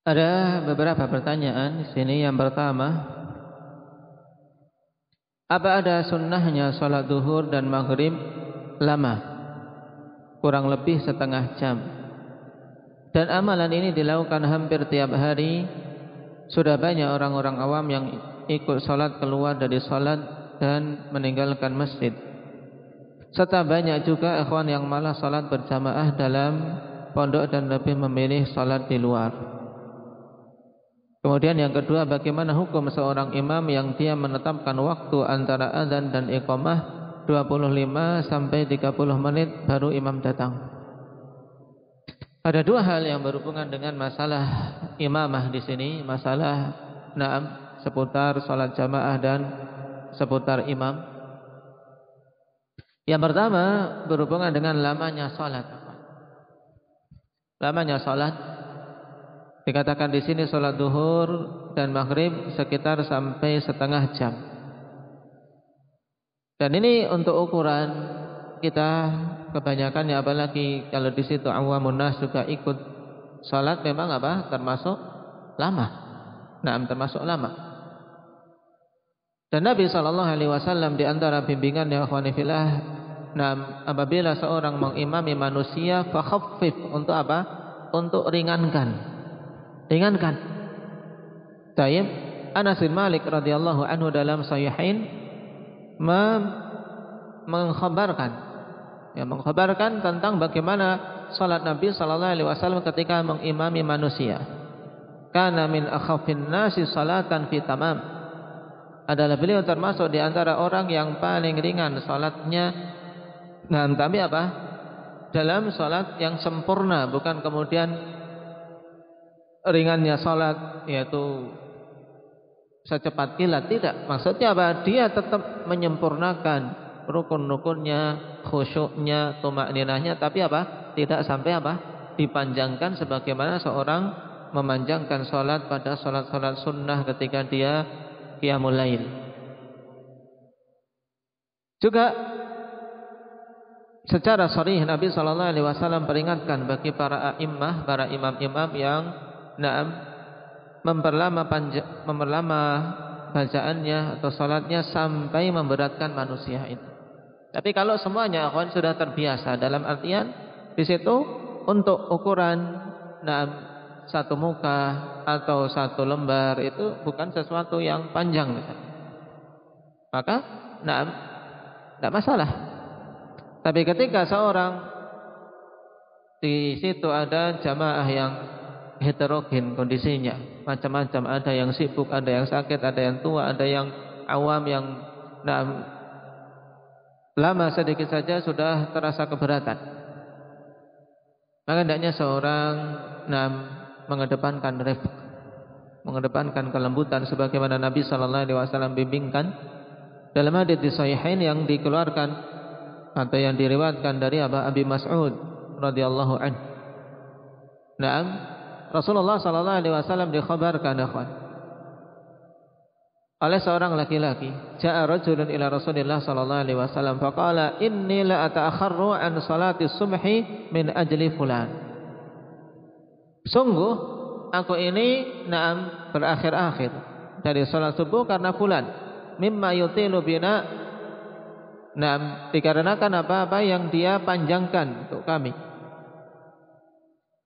Ada beberapa pertanyaan di sini. Yang pertama, apa ada sunnahnya salat duhur dan maghrib lama, kurang lebih setengah jam? Dan amalan ini dilakukan hampir tiap hari. Sudah banyak orang-orang awam yang ikut salat keluar dari salat dan meninggalkan masjid. Serta banyak juga ikhwan yang malah salat berjamaah dalam pondok dan lebih memilih salat di luar. Kemudian yang kedua bagaimana hukum seorang imam yang dia menetapkan waktu antara azan dan iqamah 25 sampai 30 menit baru imam datang. Ada dua hal yang berhubungan dengan masalah imamah di sini, masalah naam seputar salat jamaah dan seputar imam. Yang pertama berhubungan dengan lamanya salat. Lamanya salat Dikatakan di sini sholat duhur dan maghrib sekitar sampai setengah jam. Dan ini untuk ukuran kita kebanyakan ya apalagi kalau di situ awamun nas juga ikut sholat memang apa termasuk lama. Nah, termasuk lama. Dan Nabi Shallallahu Alaihi Wasallam di antara bimbingan yang khonifilah, nah apabila seorang mengimami manusia, fakhaffif untuk apa? Untuk ringankan ringankan. Tayyib Anas bin Malik radhiyallahu anhu dalam sahihain mengkhabarkan ya mengkhabarkan tentang bagaimana salat Nabi sallallahu alaihi wasallam ketika mengimami manusia. Kana min akhafin nasi salatan fi tamam. Adalah beliau termasuk di antara orang yang paling ringan salatnya. Nah, tapi apa? Dalam salat yang sempurna, bukan kemudian ringannya salat yaitu secepat kilat tidak. Maksudnya apa? Dia tetap menyempurnakan rukun-rukunnya khusyuknya tumak ninahnya tapi apa? Tidak sampai apa? Dipanjangkan sebagaimana seorang memanjangkan salat pada salat-salat sunnah ketika dia qiyamul lail. Juga secara sharih Nabi sallallahu alaihi wasallam peringatkan bagi para a'immah para imam-imam yang Naam memperlama panjang, memperlama bacaannya atau salatnya sampai memberatkan manusia itu. Tapi kalau semuanya akhwan sudah terbiasa dalam artian di situ untuk ukuran naam satu muka atau satu lembar itu bukan sesuatu yang panjang. Maka naam tidak masalah. Tapi ketika seorang di situ ada jamaah yang heterogen kondisinya. Macam-macam, ada yang sibuk, ada yang sakit, ada yang tua, ada yang awam yang nah, lama sedikit saja sudah terasa keberatan. Maka hendaknya seorang nah, mengedepankan ref, mengedepankan kelembutan sebagaimana Nabi sallallahu alaihi wasallam bimbingkan dalam hadis di sahihain yang dikeluarkan atau yang diriwayatkan dari Abi Mas'ud radhiyallahu anhu. Naam, Rasulullah sallallahu alaihi wasallam dikhabarkan akhwan oleh seorang laki-laki ja'a rajulun ila Rasulillah sallallahu alaihi wasallam faqala inni la ata'akharru an salati subhi min ajli fulan sungguh aku ini naam berakhir-akhir dari salat subuh karena fulan. Mimma yutilu bina Nah, dikarenakan apa-apa yang dia panjangkan untuk kami.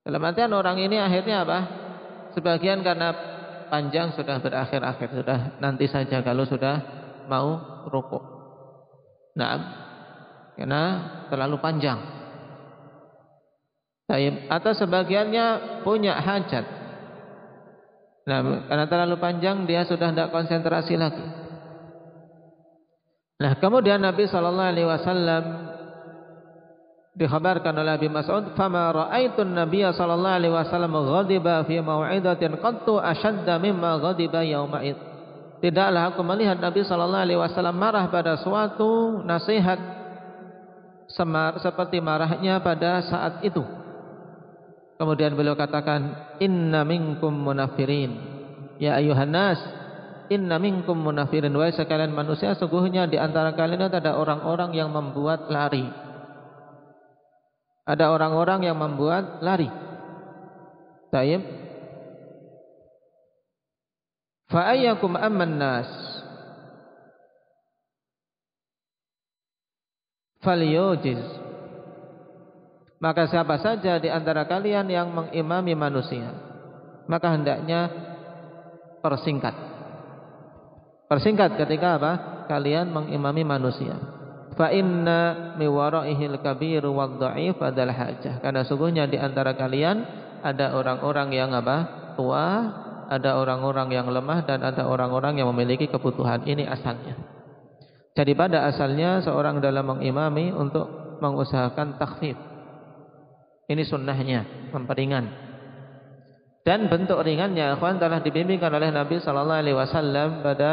Dalam artian orang ini akhirnya apa? Sebagian karena panjang sudah berakhir-akhir sudah nanti saja kalau sudah mau rukuk. Nah, karena terlalu panjang. Atau sebagiannya punya hajat. Nah, karena terlalu panjang dia sudah tidak konsentrasi lagi. Nah, kemudian Nabi Shallallahu Alaihi Wasallam dikhabarkan oleh Abi Mas'ud fama ra'aitun nabiyya sallallahu alaihi wasallam ghadiba fi mau'idatin qattu ashadda mimma ghadiba yauma id tidaklah aku melihat Nabi sallallahu alaihi wasallam marah pada suatu nasihat semar seperti marahnya pada saat itu. Kemudian beliau katakan inna minkum munafirin. Ya ayuhan nas inna minkum munafirin. Wahai sekalian manusia sungguhnya di antara kalian ada orang-orang yang membuat lari ada orang-orang yang membuat lari. Taib. Fa ayyakum amman nas falyujiz Maka siapa saja di antara kalian yang mengimami manusia maka hendaknya persingkat. Persingkat ketika apa? Kalian mengimami manusia. Fa inna mi waraihil kabiru wad dha'if adalah hajah. Karena sungguhnya di antara kalian ada orang-orang yang apa? tua, ada orang-orang yang lemah dan ada orang-orang yang memiliki kebutuhan. Ini asalnya. Jadi pada asalnya seorang dalam mengimami untuk mengusahakan takhfif. Ini sunnahnya, memperingan. Dan bentuk ringannya, akhwan telah dibimbingkan oleh Nabi sallallahu alaihi wasallam pada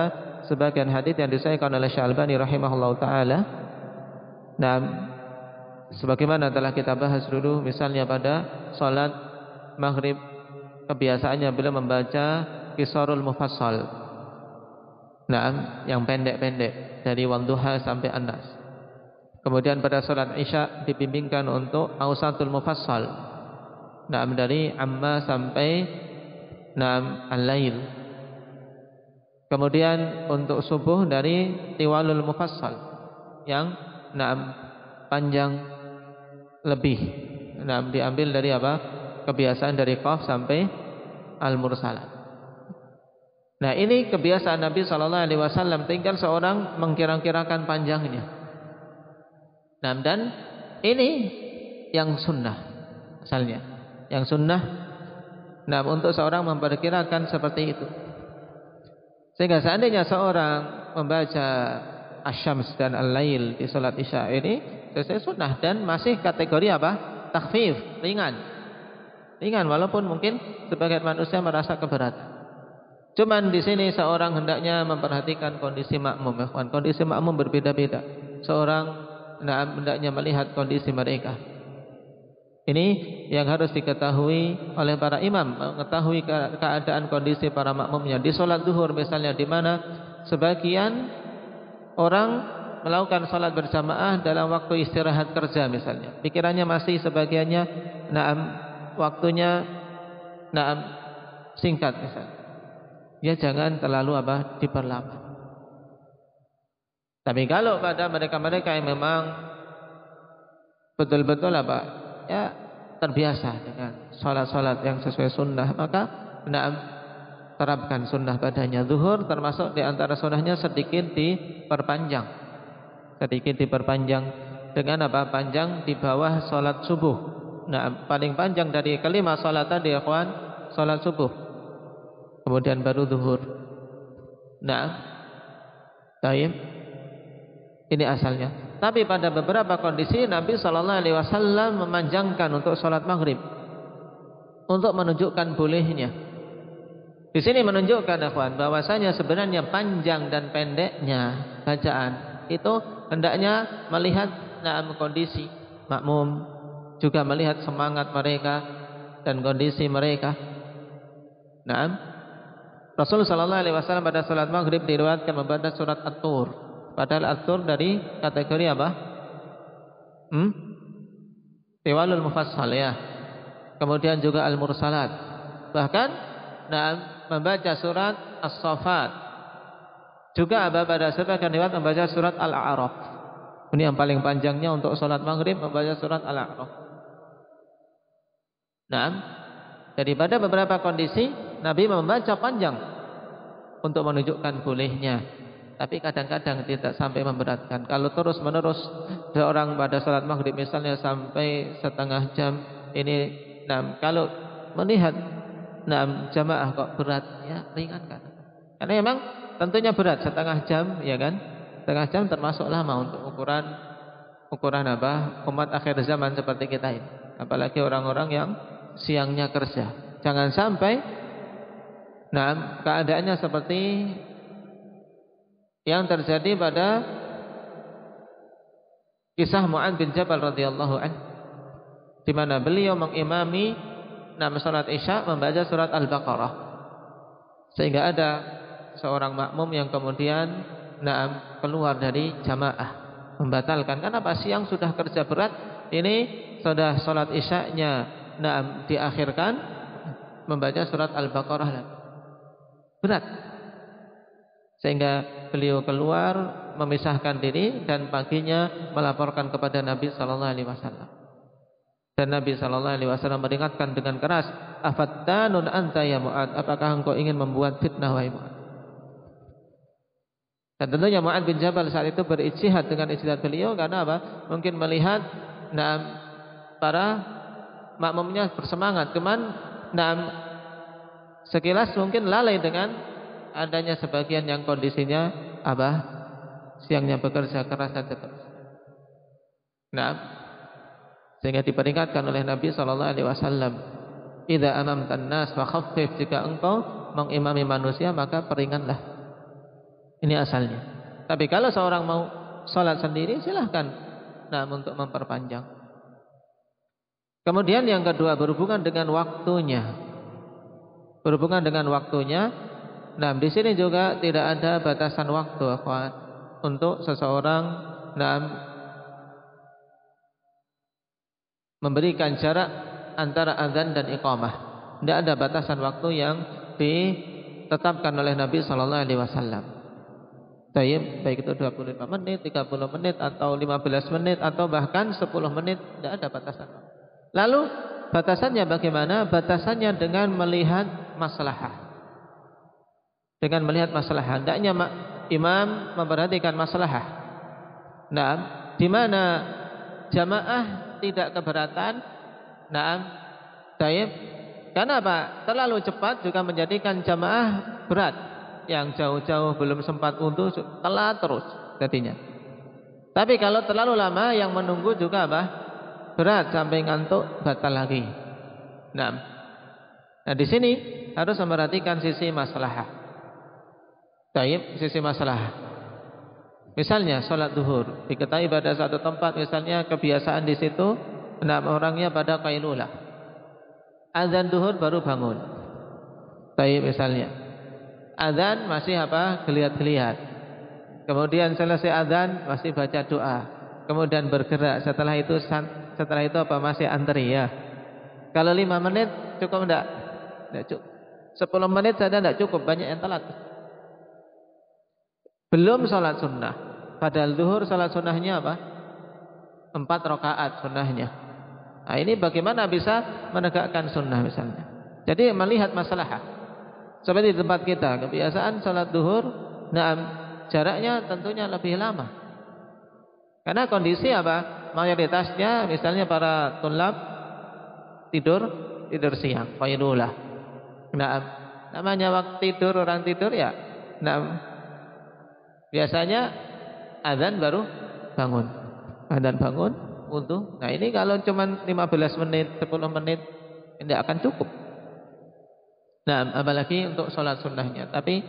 sebagian hadis yang disahkan oleh Syalbani rahimahullahu taala. Nah, sebagaimana telah kita bahas dulu misalnya pada salat maghrib kebiasaannya beliau membaca Kisarul Mufassal. Nah, yang pendek-pendek dari Wadduha sampai An-Nas. Kemudian pada salat Isya dibimbingkan untuk Ausatul Mufassal. Nah, dari Amma sampai Naam Al-Lail. Kemudian untuk subuh dari Tiwalul Mufassal yang naam panjang lebih. Naam diambil dari apa? Kebiasaan dari Qaf sampai al-mursalat. Nah, ini kebiasaan Nabi sallallahu alaihi wasallam tinggal seorang mengkira-kirakan panjangnya. Nah, dan ini yang sunnah asalnya. Yang sunnah nah untuk seorang memperkirakan seperti itu. Sehingga seandainya seorang membaca asyams dan al-lail di salat isya ini sesuai sunnah dan masih kategori apa? Takhfif, ringan ringan walaupun mungkin sebagian manusia merasa keberatan. Cuman di sini seorang hendaknya memperhatikan kondisi makmum, Kondisi makmum berbeda-beda. Seorang hendaknya melihat kondisi mereka. Ini yang harus diketahui oleh para imam, mengetahui keadaan kondisi para makmumnya. Di sholat duhur misalnya di mana sebagian orang melakukan sholat berjamaah dalam waktu istirahat kerja misalnya. Pikirannya masih sebagiannya naam waktunya nah, singkat misalnya. Ya jangan terlalu apa diperlama. Tapi kalau pada mereka-mereka yang memang betul-betul apa ya terbiasa dengan sholat-sholat yang sesuai sunnah maka nah, terapkan sunnah padanya zuhur termasuk di antara sunnahnya sedikit diperpanjang sedikit diperpanjang dengan apa panjang di bawah sholat subuh Nah, paling panjang dari kelima salat tadi, ikhwan, salat subuh. Kemudian baru zuhur. Nah, taib. Ini asalnya. Tapi pada beberapa kondisi Nabi Shallallahu Alaihi Wasallam memanjangkan untuk salat maghrib untuk menunjukkan bolehnya. Di sini menunjukkan ikhwan bahwasanya sebenarnya panjang dan pendeknya bacaan itu hendaknya melihat dalam kondisi makmum juga melihat semangat mereka dan kondisi mereka. Naam. Rasul sallallahu alaihi wasallam pada salat Maghrib diriwayatkan membaca surat At-Tur. Padahal At-Tur dari kategori apa? Hmm? Tiwalul Mufassal ya. Kemudian juga Al-Mursalat. Bahkan naam membaca surat As-Saffat. Juga apa pada sebagian riwayat membaca surat Al-A'raf. Ini yang paling panjangnya untuk salat Maghrib membaca surat Al-A'raf. Nah, daripada beberapa kondisi Nabi membaca panjang untuk menunjukkan bolehnya. Tapi kadang-kadang tidak sampai memberatkan. Kalau terus menerus seorang pada salat maghrib misalnya sampai setengah jam ini, nah kalau melihat nah jamaah kok berat ya ringankan. Karena memang tentunya berat setengah jam ya kan. Setengah jam termasuk lama untuk ukuran ukuran apa umat akhir zaman seperti kita ini. Apalagi orang-orang yang siangnya kerja. Jangan sampai nah keadaannya seperti yang terjadi pada kisah Mu'ad bin Jabal radhiyallahu an di mana beliau mengimami nama salat Isya membaca surat Al-Baqarah. Sehingga ada seorang makmum yang kemudian naam keluar dari jamaah membatalkan karena apa siang sudah kerja berat ini sudah salat Isya-nya nah diakhirkan membaca surat Al-Baqarah berat Sehingga beliau keluar memisahkan diri dan paginya melaporkan kepada Nabi sallallahu alaihi wasallam. Dan Nabi sallallahu alaihi wasallam meringatkan dengan keras, "Afattanun anta ya Mu'ad? Apakah engkau ingin membuat fitnah wahai Mu'ad?" Dan tentunya Mu'ad bin Jabal saat itu berijtihad dengan ijtihad beliau karena apa? Mungkin melihat nah, para makmumnya bersemangat, cuman nah, sekilas mungkin lalai dengan adanya sebagian yang kondisinya apa? Siangnya bekerja keras dan. Nah, sehingga diperingatkan oleh Nabi sallallahu alaihi wasallam, "Idza amamta an-nas fa khaffif" jika engkau mengimami manusia maka peringanlah. Ini asalnya. Tapi kalau seorang mau salat sendiri silahkan nah untuk memperpanjang. Kemudian yang kedua berhubungan dengan waktunya. Berhubungan dengan waktunya Nah, di sini juga tidak ada batasan waktu, akhwat, untuk seseorang nah, memberikan jarak antara azan dan iqamah. Tidak ada batasan waktu yang ditetapkan oleh Nabi sallallahu alaihi wasallam. Baik, baik itu 25 menit, 30 menit atau 15 menit atau bahkan 10 menit, tidak ada batasan. Lalu batasannya bagaimana? Batasannya dengan melihat maslahah dengan melihat masalah hendaknya imam memperhatikan masalah. Nah, di mana jamaah tidak keberatan. Nah, taib. Karena apa? Terlalu cepat juga menjadikan jamaah berat. Yang jauh-jauh belum sempat untuk telat terus jadinya. Tapi kalau terlalu lama yang menunggu juga apa? Berat sampai ngantuk batal lagi. Nah, nah di sini harus memperhatikan sisi masalah. Taib sisi masalah. Misalnya sholat duhur diketahui pada satu tempat misalnya kebiasaan di situ enam orangnya pada kailulah. Azan duhur baru bangun. Taib misalnya. Azan masih apa? Geliat-geliat. Kemudian selesai azan masih baca doa. Kemudian bergerak. Setelah itu setelah itu apa? Masih antri ya. Kalau lima menit cukup enggak? Enggak cukup. Sepuluh menit saja enggak cukup. Banyak yang telat. Belum sholat sunnah. Padahal zuhur sholat sunnahnya apa? Empat rakaat sunnahnya. Nah ini bagaimana bisa menegakkan sunnah misalnya. Jadi melihat masalah. Seperti di tempat kita. Kebiasaan sholat duhur. Nah jaraknya tentunya lebih lama. Karena kondisi apa? Mayoritasnya misalnya para tulab tidur tidur siang. Fainulah. Nah, namanya waktu tidur orang tidur ya. Nah, Biasanya azan baru bangun. Azan bangun untuk. Nah, ini kalau cuma 15 menit, 10 menit tidak akan cukup. Nah, apalagi untuk sholat sunnahnya. Tapi,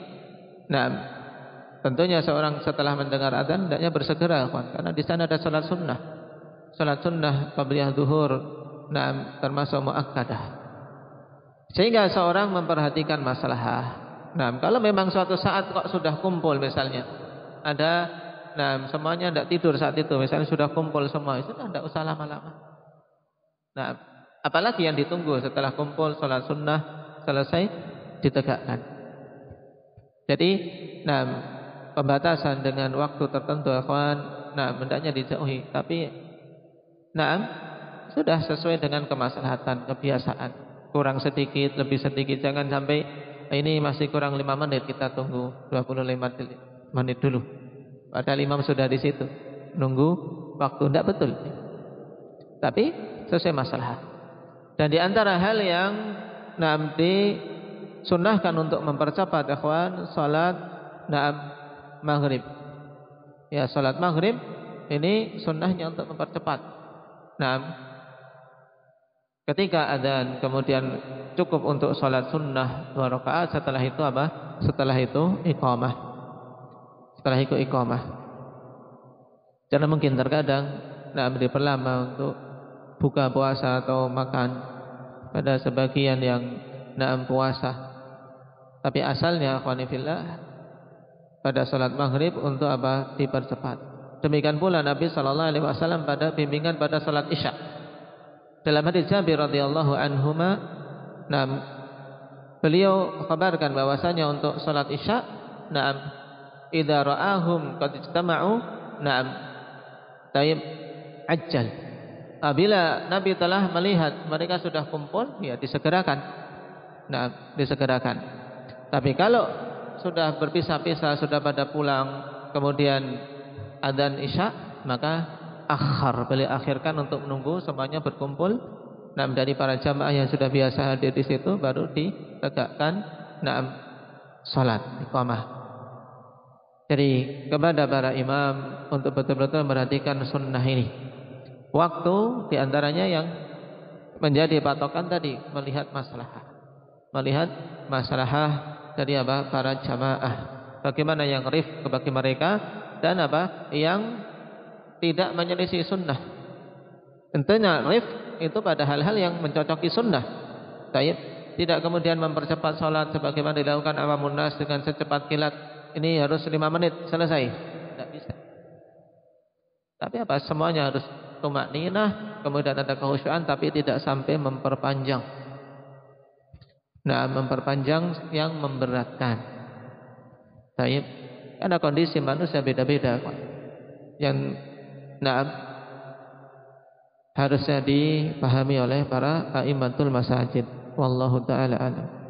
nah, tentunya seorang setelah mendengar azan hendaknya bersegera, kawan. Karena di sana ada sholat sunnah. Sholat sunnah, qabliyah zuhur, nah, termasuk muakkadah. Sehingga seorang memperhatikan masalah. Nah, kalau memang suatu saat kok sudah kumpul misalnya, ada nah semuanya tidak tidur saat itu. Misalnya sudah kumpul semua itu tidak usah lama-lama. Nah apalagi yang ditunggu setelah kumpul sholat sunnah selesai ditegakkan. Jadi nah pembatasan dengan waktu tertentu akhwan nah hendaknya dijauhi. Tapi nah sudah sesuai dengan kemaslahatan kebiasaan. Kurang sedikit lebih sedikit jangan sampai ini masih kurang lima menit kita tunggu 25 menit dulu. Padahal imam sudah di situ. Nunggu waktu tidak betul. Tapi sesuai masalah. Dan di antara hal yang nanti sunnahkan untuk mempercepat ikhwan salat naam maghrib. Ya salat maghrib ini sunnahnya untuk mempercepat. Naam Ketika adzan kemudian cukup untuk salat sunnah dua rakaat setelah itu apa? Setelah itu iqamah. Setelah ikut iqamah. Karena mungkin terkadang tidak diperlama untuk buka puasa atau makan pada sebagian yang naam puasa. Tapi asalnya khonifillah pada salat maghrib untuk apa dipercepat. Demikian pula Nabi sallallahu alaihi wasallam pada bimbingan pada salat Isya. Dalam hadis Jabir radhiyallahu nah, beliau kabarkan bahwasanya untuk salat Isya, nah, idza ra'ahum qad ijtama'u. Na'am. Tayyib ajjal. Apabila nabi telah melihat mereka sudah kumpul ya disegerakan. Nah disegerakan. Tapi kalau sudah berpisah-pisah sudah pada pulang kemudian adzan isya maka akhar beliau akhirkan untuk menunggu semuanya berkumpul. Nah dari para jamaah yang sudah biasa hadir di situ baru ditegakkan. Nah salat iqamah jadi kepada para imam untuk betul-betul memperhatikan sunnah ini. Waktu di antaranya yang menjadi patokan tadi melihat masalah, melihat masalah dari apa para jamaah. Bagaimana yang rif bagi mereka dan apa yang tidak menyelisih sunnah. Tentunya rif itu pada hal-hal yang mencocoki sunnah. Tidak kemudian mempercepat sholat sebagaimana dilakukan awamun nas dengan secepat kilat ini harus lima menit selesai. Tidak bisa. Tapi apa? Semuanya harus tumak kemudian ada kehusuan, tapi tidak sampai memperpanjang. Nah, memperpanjang yang memberatkan. Taib. Karena kondisi manusia beda-beda. Yang nah, harusnya dipahami oleh para aimatul masajid. Wallahu taala alam.